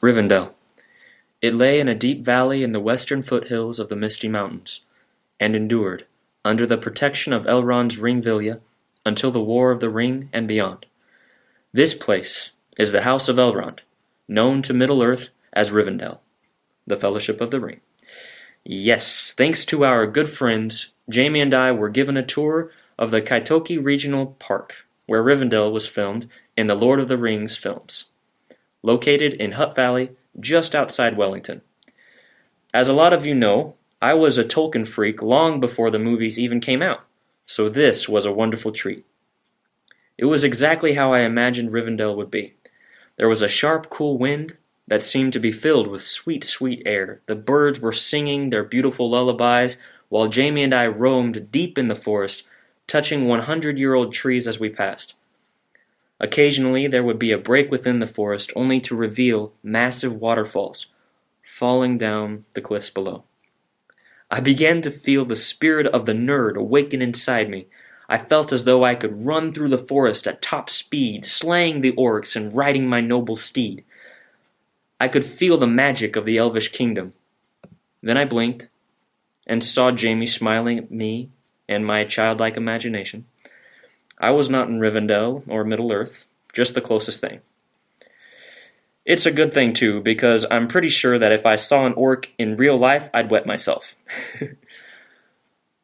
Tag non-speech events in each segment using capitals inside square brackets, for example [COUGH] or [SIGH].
Rivendell. It lay in a deep valley in the western foothills of the Misty Mountains, and endured, under the protection of Elrond's ring Vilya, until the War of the Ring and beyond. This place is the House of Elrond, known to Middle-earth as Rivendell, the Fellowship of the Ring. Yes, thanks to our good friends, Jamie and I were given a tour of the Kaitoke Regional Park, where Rivendell was filmed in the Lord of the Rings films. Located in Hutt Valley, just outside Wellington. As a lot of you know, I was a Tolkien freak long before the movies even came out, so this was a wonderful treat. It was exactly how I imagined Rivendell would be. There was a sharp, cool wind that seemed to be filled with sweet, sweet air. The birds were singing their beautiful lullabies, while Jamie and I roamed deep in the forest, touching 100 year old trees as we passed. Occasionally there would be a break within the forest only to reveal massive waterfalls falling down the cliffs below. I began to feel the spirit of the nerd awaken inside me. I felt as though I could run through the forest at top speed, slaying the orcs and riding my noble steed. I could feel the magic of the elvish kingdom. Then I blinked and saw Jamie smiling at me and my childlike imagination. I was not in Rivendell or Middle Earth, just the closest thing. It's a good thing, too, because I'm pretty sure that if I saw an orc in real life, I'd wet myself. [LAUGHS]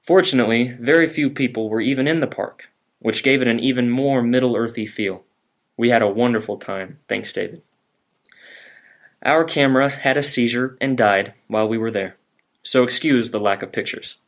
Fortunately, very few people were even in the park, which gave it an even more Middle Earthy feel. We had a wonderful time, thanks, David. Our camera had a seizure and died while we were there, so excuse the lack of pictures.